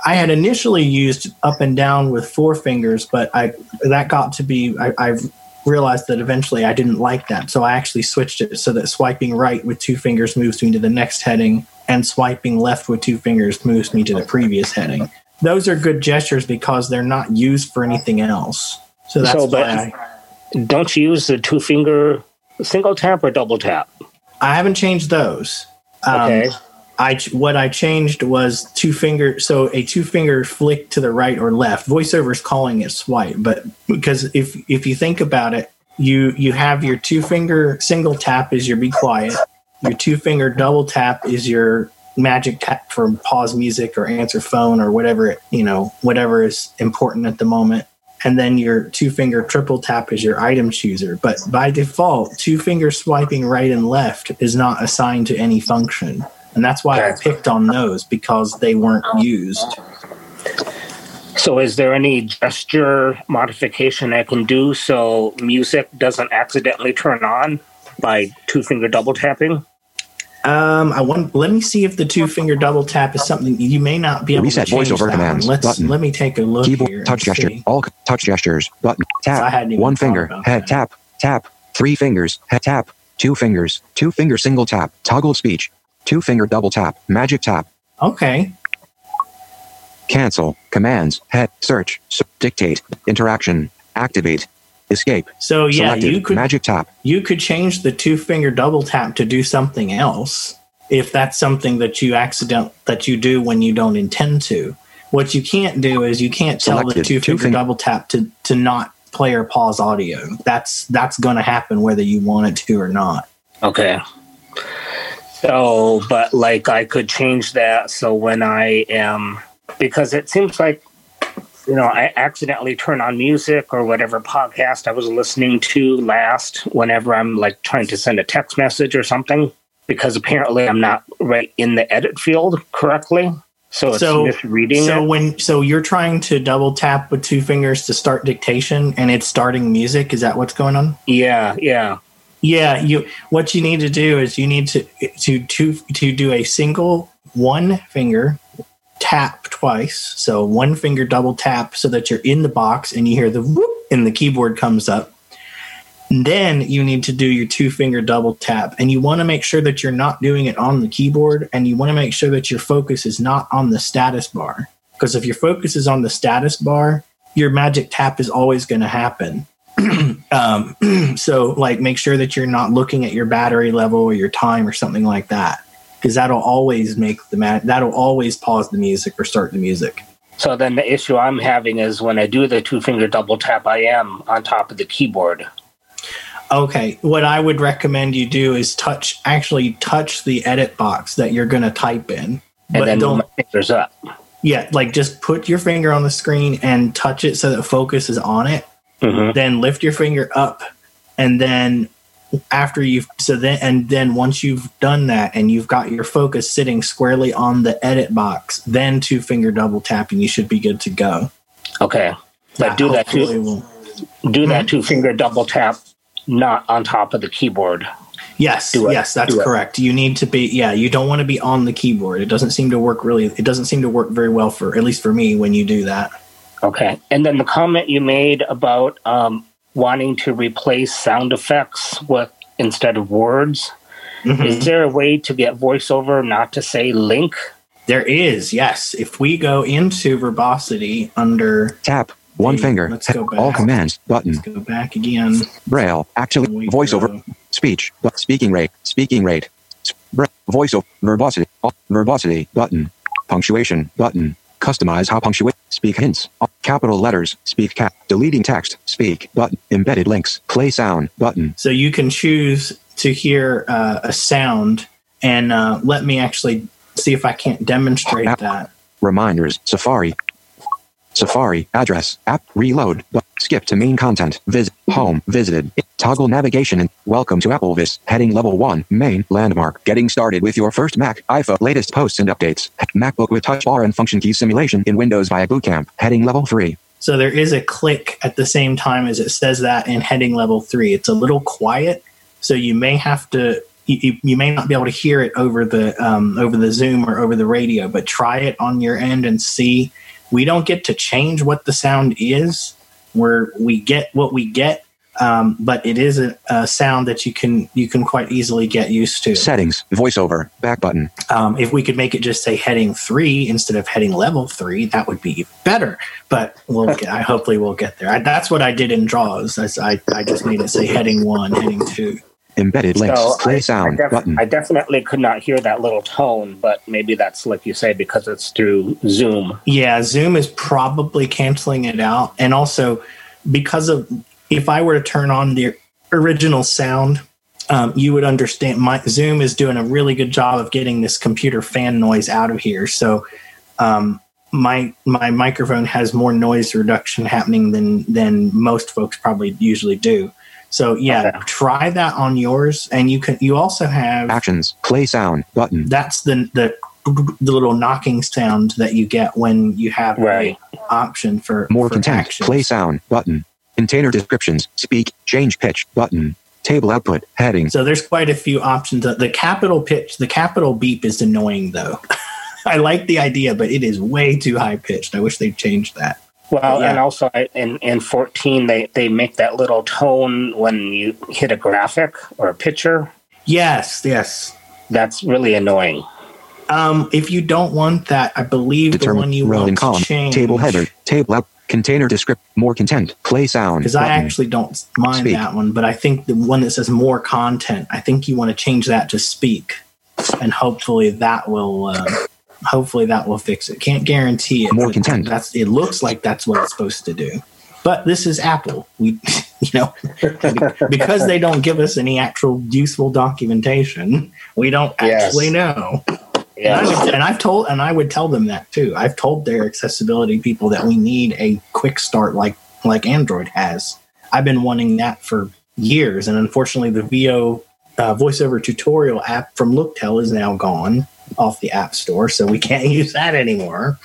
I had initially used up and down with four fingers, but I that got to be I, I've realized that eventually I didn't like that. So I actually switched it so that swiping right with two fingers moves me to the next heading and swiping left with two fingers moves me to the previous heading. Those are good gestures because they're not used for anything else. So that's
So,
why I,
Don't you use the two finger single tap or double tap?
I haven't changed those. Um,
Okay.
I what I changed was two finger, so a two finger flick to the right or left. VoiceOver is calling it swipe, but because if if you think about it, you you have your two finger single tap is your be quiet, your two finger double tap is your magic tap for pause music or answer phone or whatever it, you know whatever is important at the moment. And then your two finger triple tap is your item chooser. But by default, two finger swiping right and left is not assigned to any function. And that's why I picked on those because they weren't used.
So, is there any gesture modification I can do so music doesn't accidentally turn on by two finger double tapping?
Um, I want. Let me see if the two finger double tap is something you may not be able
Reset
to change.
voiceover commands.
Let's
button.
let me take a look here.
Keyboard touch
and
gesture.
see.
All touch gestures. Button.
I hadn't
Tap.
even
One finger.
about
Head
that.
tap. Tap. Three fingers. Head tap. Two fingers. Two finger single tap. Toggle speech. Two finger double tap. Magic tap.
Okay.
Cancel. Commands. Head. Search. s- dictate. Interaction. Activate. Escape.
So yeah,
Selected.
you could
Magic tap.
you could change the two finger double tap to do something else if that's something that you accident that you do when you don't intend to. What you can't do is you can't tell the
Selected.
two
Two
finger
fing-
double tap to to not play or pause audio. That's that's going to happen whether you want it to or not.
Okay. So, but like I could change that so when I am, because it seems like you know, I accidentally turn on music or whatever podcast I was listening to last whenever I'm like trying to send a text message or something because apparently I'm not right in the edit field correctly. So it's
So-
misreading
So
it.
when so you're trying to double tap with two fingers to start dictation and it's starting music, is that what's going on?
Yeah, yeah.
Yeah, you what you need to do is you need to to to to do a single one finger tap twice. So one finger double tap so that you're in the box and you hear the whoop and the keyboard comes up. Then you need to do your two finger double tap and you want to make sure that you're not doing it on the keyboard and you want to make sure that your focus is not on the status bar. Because if your focus is on the status bar, your magic tap is always going to happen. *clears throat* um, *clears throat* so like make sure that you're not looking at your battery level or your time or something like that because that'll always make the ma- that'll always pause the music or start the music
So then the issue I'm having is when I do the two finger double tap, I am on top of the keyboard.
okay what i would recommend you do is touch actually touch the edit box that you're going to type in
And
but
then
don't
move my fingers up.
yeah like just put your finger on the screen and touch it so that focus is on it
hmm
then lift your finger up and then after you've so then and then once you've done that and you've got your focus sitting squarely on the edit box then two finger double tapping you should be good to go
Okay. But do that two
will-
do
Mm-hmm.
that two finger double tap not on top of the keyboard.
yes
it.
yes that's correct you need to be yeah you don't want to be on the keyboard it doesn't seem to work really it doesn't seem to work very well for at least for me when you do that
Okay. And then the comment you made about um, wanting to replace sound effects with instead of words.
Mhm.
Is there a way to get voiceover not to say link?
there is yes if we go into verbosity under
Tap. One
Hey,
finger.
let's go
All commands. Button.
let's go back again
Braille. Actually. Voiceover.
go-
Speech. But speaking rate. Speaking rate. S- voiceover. Verbosity. Verbosity. Button. Punctuation. Button. Customize how punctuate. Speak hints. Capital letters. Speak cap. Deleting text. Speak. Button. Embedded links. Play sound. Button.
So you can choose to hear uh, a sound, and uh, let me actually see if I can't demonstrate
App.
that.
Reminders. Safari. Safari. Address. App. Reload. Skip to main content. Visit. Home. Visited. Toggle navigation and welcome to AppleVis. Heading level 1. Main. Landmark. Getting started with your first Mac. iPhone. Latest posts and updates. MacBook with touch bar and function key simulation in Windows via Bootcamp. Heading level 3.
So there is a click at the same time as it says that in heading level three. It's a little quiet, so you may have to. You- you may not be able to hear it over the um, over the Zoom or over the radio, but try it on your end and see. We don't get to change what the sound is. Where we get what we get, um, but it is a, a sound that you can you can quite easily get used to.
Settings. Voiceover. Back button.
Um, if we could make it just say heading three instead of heading level three, that would be better. But we'll *laughs* get, I hopefully we'll get there. I, that's what I did in JAWS. I I just made it say heading one, heading two.
Embedded links.
So
Play
I,
sound.
I, def-
button.
I definitely could not hear that little tone, but maybe that's like you say because it's through Zoom.
Yeah, Zoom is probably canceling it out, and also because of if I were to turn on the original sound, um, you would understand. My Zoom is doing a really good job of getting this computer fan noise out of here. So um, my my microphone has more noise reduction happening than than most folks probably usually do. So yeah,
Okay.
try that on yours, and you can. You also have
Actions. Play sound. Button.
that's the the the little knocking sound that you get when you have
Right.
a option for
More
for
content.
actions.
Play sound. Button. Container descriptions. Speak. Change pitch. Button. Table output. Heading.
So there's quite a few options. The- The capital pitch, the capital beep is annoying though. *laughs* I like the idea, but it is way too high pitched. I wish they'd changed that.
Well,
Yeah.
and also in in 14 they they make that little tone when you hit a graphic or a picture.
Yes, yes.
That's really annoying.
Um, if you don't want that, I believe the one you
row
want
and
to
column.
change.
Table header. Table out. Container descript. More content. Play sound.
because I actually don't mind
Speak.
that one, but I think the one that says more content, I think you want to change that to speak, and hopefully that will, uh, hopefully that will fix it. Can't guarantee it.
More content.
That's it. Looks like that's what it's supposed to do, but this is Apple. We, *laughs* you know, because they don't give us any actual useful documentation, we don't
Yes.
actually know. And, I would, and I've told, and I would tell them that too. I've told their accessibility people that we need a quick start like like Android has. I've been wanting that for years, and unfortunately, the VO uh, voiceover tutorial app from LookTel is now gone off the App Store, so we can't *laughs* use that anymore.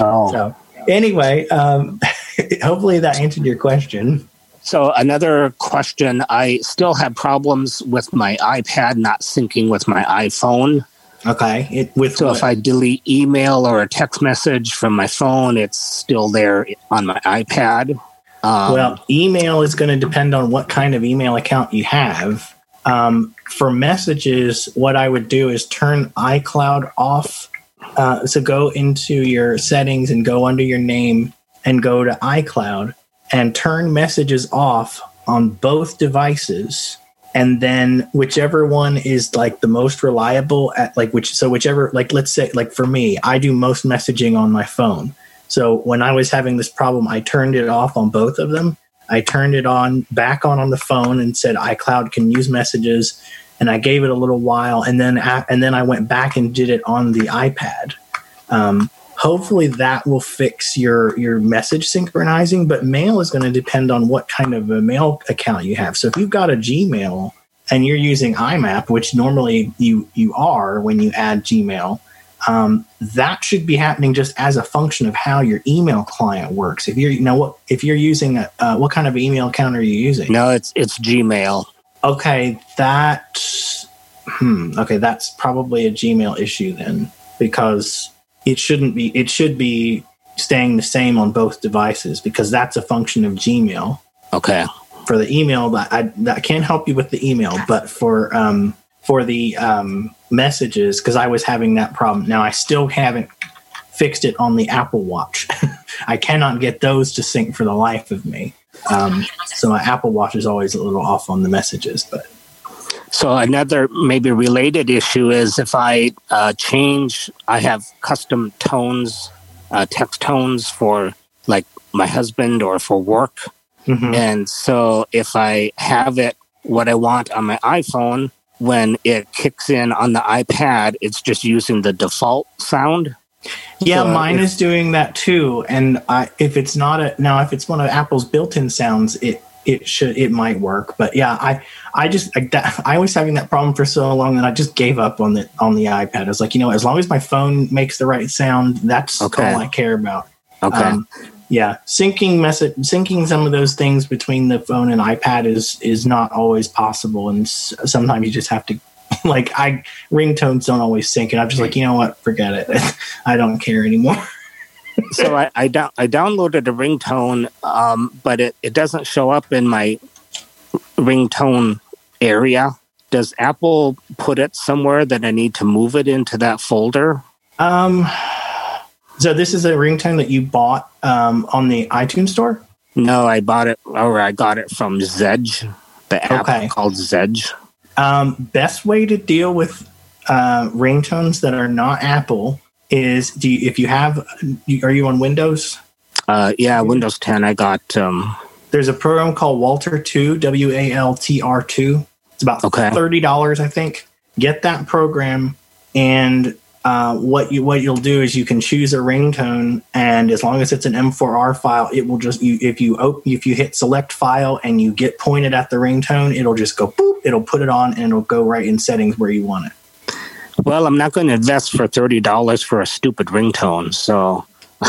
Oh.
So anyway, um, *laughs* hopefully that answered your question.
So another question, I still have problems with my iPad not syncing with my iPhone.
Okay, it, with
So
what?
if I delete email or a text message from my phone, it's still there on my iPad. Um,
well, email is going to depend on what kind of email account you have. Um, for messages, what I would do is turn iCloud off. Uh, so go into your settings and go under your name and go to iCloud and turn messages off on both devices. And then whichever one is like the most reliable at like which so whichever like let's say like for me, I do most messaging on my phone. So when I was having this problem, I turned it off on both of them. I turned it on back on on the phone and said iCloud can use messages, and I gave it a little while, and then a- and then I went back and did it on the iPad. Um, hopefully that will fix your your message synchronizing. But mail is going to depend on what kind of a mail account you have. So if you've got a Gmail and you're using IMAP, which normally you you are when you add Gmail, um, that should be happening just as a function of how your email client works. If you're, you know, what if you're using a, uh, what kind of email account are you using?
no, it's it's Gmail.
Okay, that, hmm, okay, that's probably a Gmail issue then, because it shouldn't be. It should be staying the same on both devices because that's a function of Gmail.
Okay.
For the email, that I that can't help you with the email, but for um, for the um, messages, because I was having that problem. Now I still haven't fixed it on the Apple Watch. *laughs* I cannot get those to sync for the life of me. Um, so my Apple Watch is always a little off on the messages, but
So another maybe related issue is if I uh, change, I have custom tones, uh, text tones for like my husband or for work,
Mhm.
and so if I have it what I want on my iPhone, when it kicks in on the iPad, it's just using the default sound.
Yeah,
So,
mine is doing that too. And I, if it's not a now, if it's one of Apple's built-in sounds, it it should it might work. But yeah, I I just I, that, I was having that problem for so long that I just gave up on the on the iPad. I was like, you know, as long as my phone makes the right sound, that's
Okay.
all I care about.
Okay.
Um, yeah, syncing message, syncing some of those things between the phone and iPad is is not always possible, and s- sometimes you just have to. *laughs* Like I ringtones don't always sync, and I'm just like, you know what, forget it. *laughs* I don't care anymore. *laughs*
so I I, down, I downloaded a ringtone, um, but it, it doesn't show up in my ringtone area. Does Apple put it somewhere that I need to move it into that folder?
Um, so this is a ringtone that you bought um, on the iTunes store.
No, I bought it or I got it from Zedge, the app
Okay.
called Zedge.
Um, best way to deal with uh, ringtones that are not Apple is do you, if you have are you on Windows?
Uh, yeah, Windows 10. I got. Um,
There's a program called WALTR Two W A L T R Two. It's about
Okay.
thirty dollars, I think. Get that program, and uh, what you what you'll do is you can choose a ringtone, and as long as it's an M4R file, it will just you if you op- if you hit select file and you get pointed at the ringtone, it'll just go boop. It'll put it on, and it'll go right in settings where you want it.
well, I'm not going to invest for thirty dollars for a stupid ringtone. So *laughs*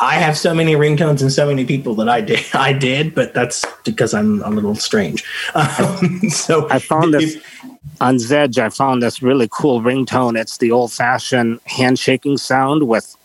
I have so many ringtones and so many people that I did. I did, but that's because I'm a little strange. *laughs* Um, so
I found this
if-
on Zedge. I found this really cool ringtone. It's the old-fashioned handshaking sound with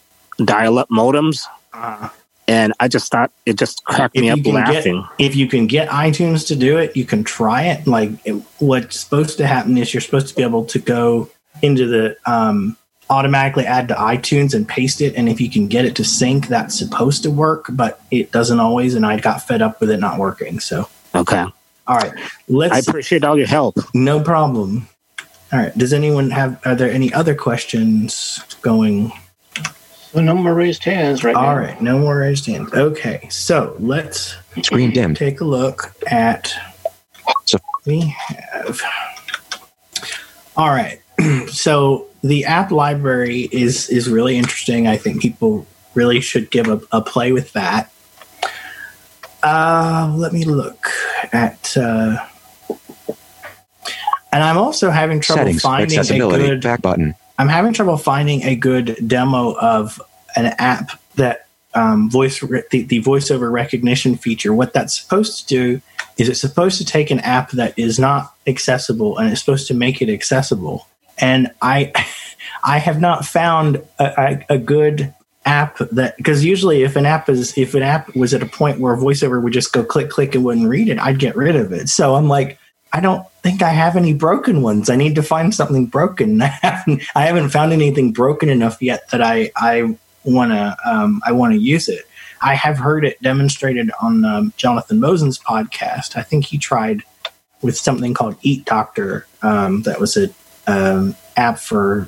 dial-up modems,
uh,
and I just thought it just cracked
if
me up laughing.
get if you can get iTunes to do it, you can try it. Like it, what's supposed to happen is you're supposed to be able to go into the um, automatically add to iTunes and paste it, and if you can get it to sync, that's supposed to work, but it doesn't always. And I got fed up with it not working. So
Okay,
all right, let's.
I appreciate all your help.
no problem. All right. Does anyone have? Are there any other questions going?
So no more raised hands right now.
All right. No more raised hands. Okay. So let's
Screen dimmed.
take a look at
So-
we have all right *clears throat* so the app library is is really interesting. I think people really should give a, a play with that. Uh, let me look at. Uh, and I'm also having trouble
Settings.
finding a good.
Back button.
I'm having trouble finding a good demo of an app that um, voice re- the, the voiceover recognition feature. What that's supposed to do is it's supposed to take an app that is not accessible and it's supposed to make it accessible. And I *laughs* I have not found a, a, a good app that because usually if an app is if an app was at a point where voiceover would just go click click and wouldn't read it, I'd get rid of it. So I'm like, I don't think I have any broken ones. I need to find something broken. *laughs* I haven't, I haven't found anything broken enough yet that I I want to um, I want to use it. I have heard it demonstrated on um, Jonathan Mosen's podcast. I think he tried with something called Eat Doctor. Um, that was a um, app for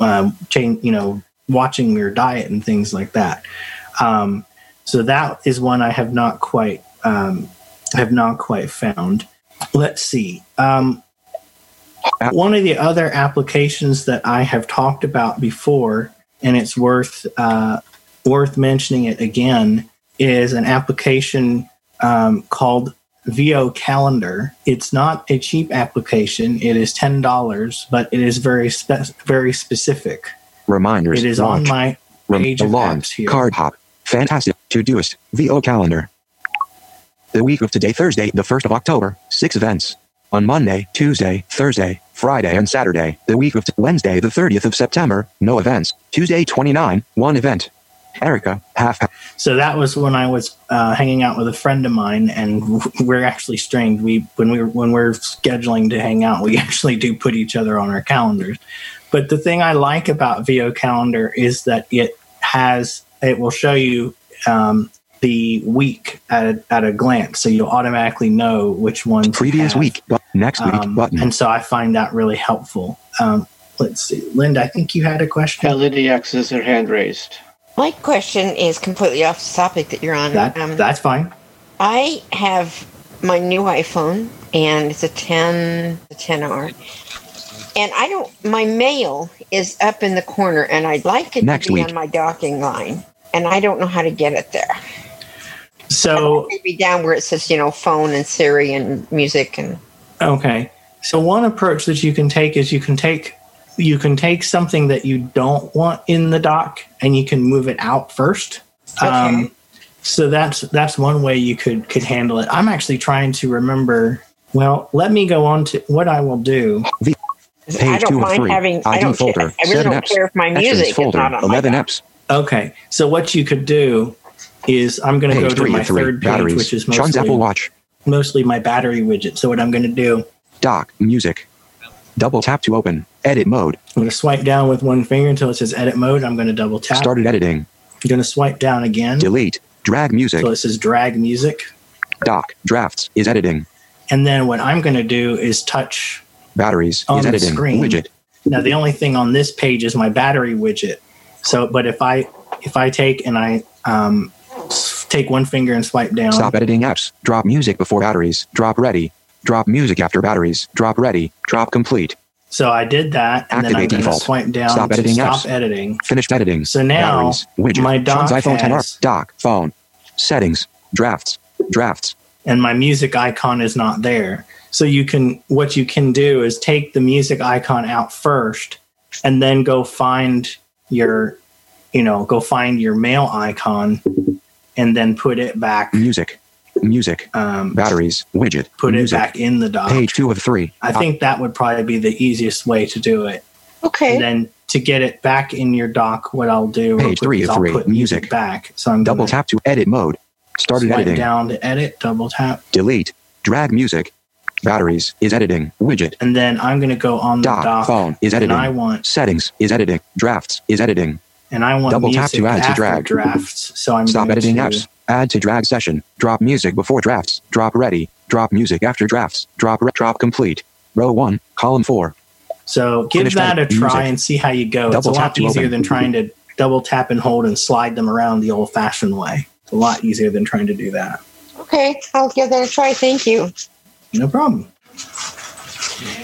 um, change, you know, watching your diet and things like that. Um, so that is one I have not quite um, have not quite found. Let's see. Um, one of the other applications that I have talked about before, and it's worth uh, worth mentioning it again, is an application um, called VO Calendar. It's not a cheap application. It is ten dollars, but it is very spe- very specific.
Reminders.
It is on my
Rem-
page of apps here.
Card hop. Fantastic. to Todoist. VO calendar. The week of today, Thursday, the 1st of October, six events. On Monday, Tuesday, Thursday, Friday, and Saturday. The week of t- Wednesday, the 30th of September, no events. Tuesday, 29, one event. Erica, half.
So that was when I was uh, hanging out with a friend of mine, and *laughs* we're actually strained. We when we when we're scheduling to hang out, we *laughs* actually do put each other on our calendars. But the thing I like about VO Calendar is that it has it will show you um, the week at a, at a glance, so you'll automatically know which one.
Previous week. Bu- next week.
um,
button.
and so I find that really helpful. Um, let's see, Linda. I think you had a question.
Yeah, Lydia X has her hand raised.
My question is completely off the topic that you're on.
That
Um,
that's fine.
I have my new iPhone, and it's a 10, a 10R. And I don't, my mail is up in the corner, and I'd like it
Next
to be
week.
on my docking line. And I don't know how to get it there.
So
Maybe down where it says, you know, phone and Siri and music and.
Okay. So one approach that you can take is you can take you can take something that you don't want in the dock and you can move it out first. Um, so that's that's one way you could could handle it. I'm actually trying to remember. Well, let me go on to what I will do.
I
Page
don't
two of
mind
three.
having. I
ID
don't.
folder.
Care, I really
seven
don't
apps.
care if my music is
folder.
not on
11
dock.
apps.
Okay. So what you could do is I'm going to go to my
three.
third page,
Batteries.
which is
Sean's Apple
mostly
Watch.
mostly my battery widget. So what I'm going to do,
Dock. Music. Double tap to open. Edit mode.
I'm going to swipe down with one finger until it says edit mode. I'm going to double tap.
Started editing.
I'm going to swipe down again.
Delete. Drag music.
So it says drag music.
Dock. Drafts. Is editing.
And then what I'm going to do is touch.
Batteries.
On
is
the
editing.
screen.
Widget.
Now the only thing on this page is my battery widget. So, but if I if I take and I um, take one finger and swipe down,
Stop editing apps. Drop music before batteries. Drop ready. Drop music after batteries. Drop ready. Drop complete.
so I did that, and then I'm
Activate default.
swipe down
Stop
to
editing
stop
apps.
editing.
Finished editing.
So now
batteries. Widget.
my dock
Sean's iPhone 10R. Dock. Phone. Settings. Drafts. Drafts.
and my music icon is not there. So you can what you can do is take the music icon out first and then go find your you know, go find your mail icon and then put it back
Music. Music.
um
Batteries. Widget.
put it
music.
back in the dock.
Page two of three.
I think that would probably be the easiest way to do it.
Okay.
And then to get it back in your dock, what I'll do
Page three
is
of
I'll
three.
put
Music.
back. So I'm
Double tap to edit mode. Started
swipe
editing.
down to edit, double tap,
Delete. Drag music. Batteries. Is editing. Widget.
and then I'm going to go on the
Dock.
dock.
Phone. Is
and
editing.
I want
Settings. Is editing. Drafts. Is editing.
and I want
Double tap to add to
after
drag.
drafts. So I'm
Stop editing
to,
apps. Add to drag session. Drop music before drafts. Drop ready. Drop music after drafts. Drop re- drop complete. Row one. Column four.
So give
Finish
that a try
Music.
and see how you go.
Double
it's a lot easier
open.
than trying to double tap and hold and slide them around the old-fashioned way. It's a lot easier than trying to do that.
Okay. I'll give that a try. Thank you.
No problem.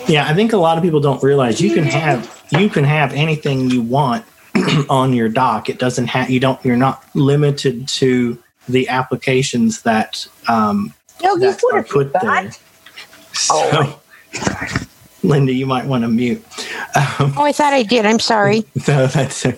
Yeah, I think a lot of people don't realize you can have you can have anything you want *clears throat* on your dock. It doesn't have you don't you're not limited to the applications that um,
No,
that
would
are
have
put there. So, *laughs* Linda, you might want to mute. Um,
Oh, I thought I did. I'm sorry. *laughs*
so that's
Not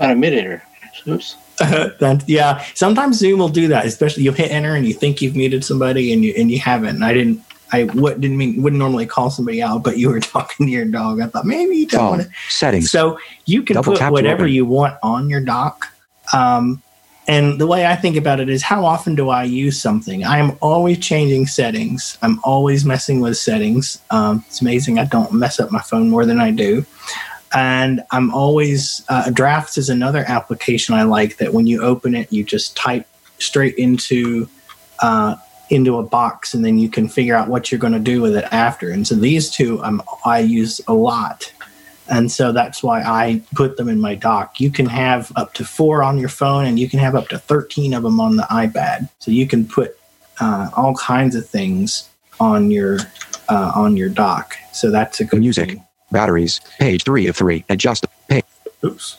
a mid Oops. *laughs*
that, yeah. Sometimes Zoom will do that, especially you'll hit enter and you think you've muted somebody and you and you haven't. I didn't. I would, didn't mean wouldn't normally call somebody out, but you were *laughs* talking to your dog. I thought maybe you don't want
Phone.
to.
Settings.
So you can
Double
put whatever you want on your dock. Um, and the way I think about it is how often do I use something? I'm always changing settings. I'm always messing with settings. Um, it's amazing I don't mess up my phone more than I do. And I'm always, uh, Drafts is another application I like that when you open it, you just type straight into uh, into a box and then you can figure out what you're going to do with it after. And so these two I'm, I use a lot. And so that's why I put them in my dock. You can have up to four on your phone and you can have up to 13 of them on the iPad. So you can put uh, all kinds of things on your uh, on your dock. So that's a good
Music.
thing.
Batteries. Page 3 of 3. Adjust. Page.
Oops.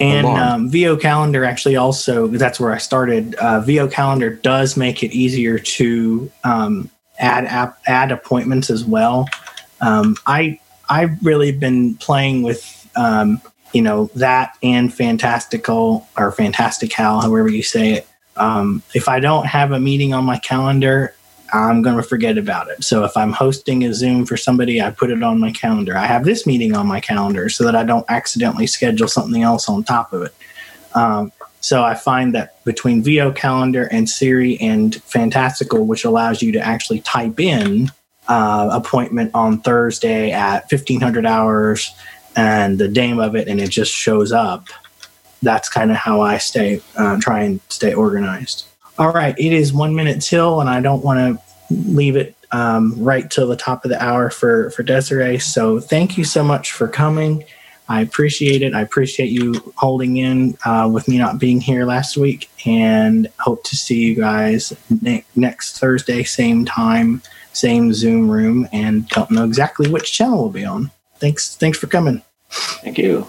And um, VO Calendar actually also that's where I started. Uh, VO Calendar does make it easier to um, add app, add appointments as well. Um, I I've really been playing with um, you know that and Fantastical or Fantastical, however you say it. Um, if I don't have a meeting on my calendar, I'm going to forget about it. So if I'm hosting a Zoom for somebody, I put it on my calendar. I have this meeting on my calendar so that I don't accidentally schedule something else on top of it. Um, so I find that between VO Calendar and Siri and Fantastical, which allows you to actually type in uh, appointment on Thursday at 1500 hours and the name of it, and it just shows up. That's kind of how I stay, uh, try and stay organized. All right, it is one minute till, and I don't want to leave it um, right till the top of the hour for for Desiree. So thank you so much for coming. I appreciate it. I appreciate you holding in uh, with me not being here last week, and hope to see you guys ne- next Thursday, same time, same Zoom room, and don't know exactly which channel we'll be on. Thanks. Thanks for coming.
Thank you.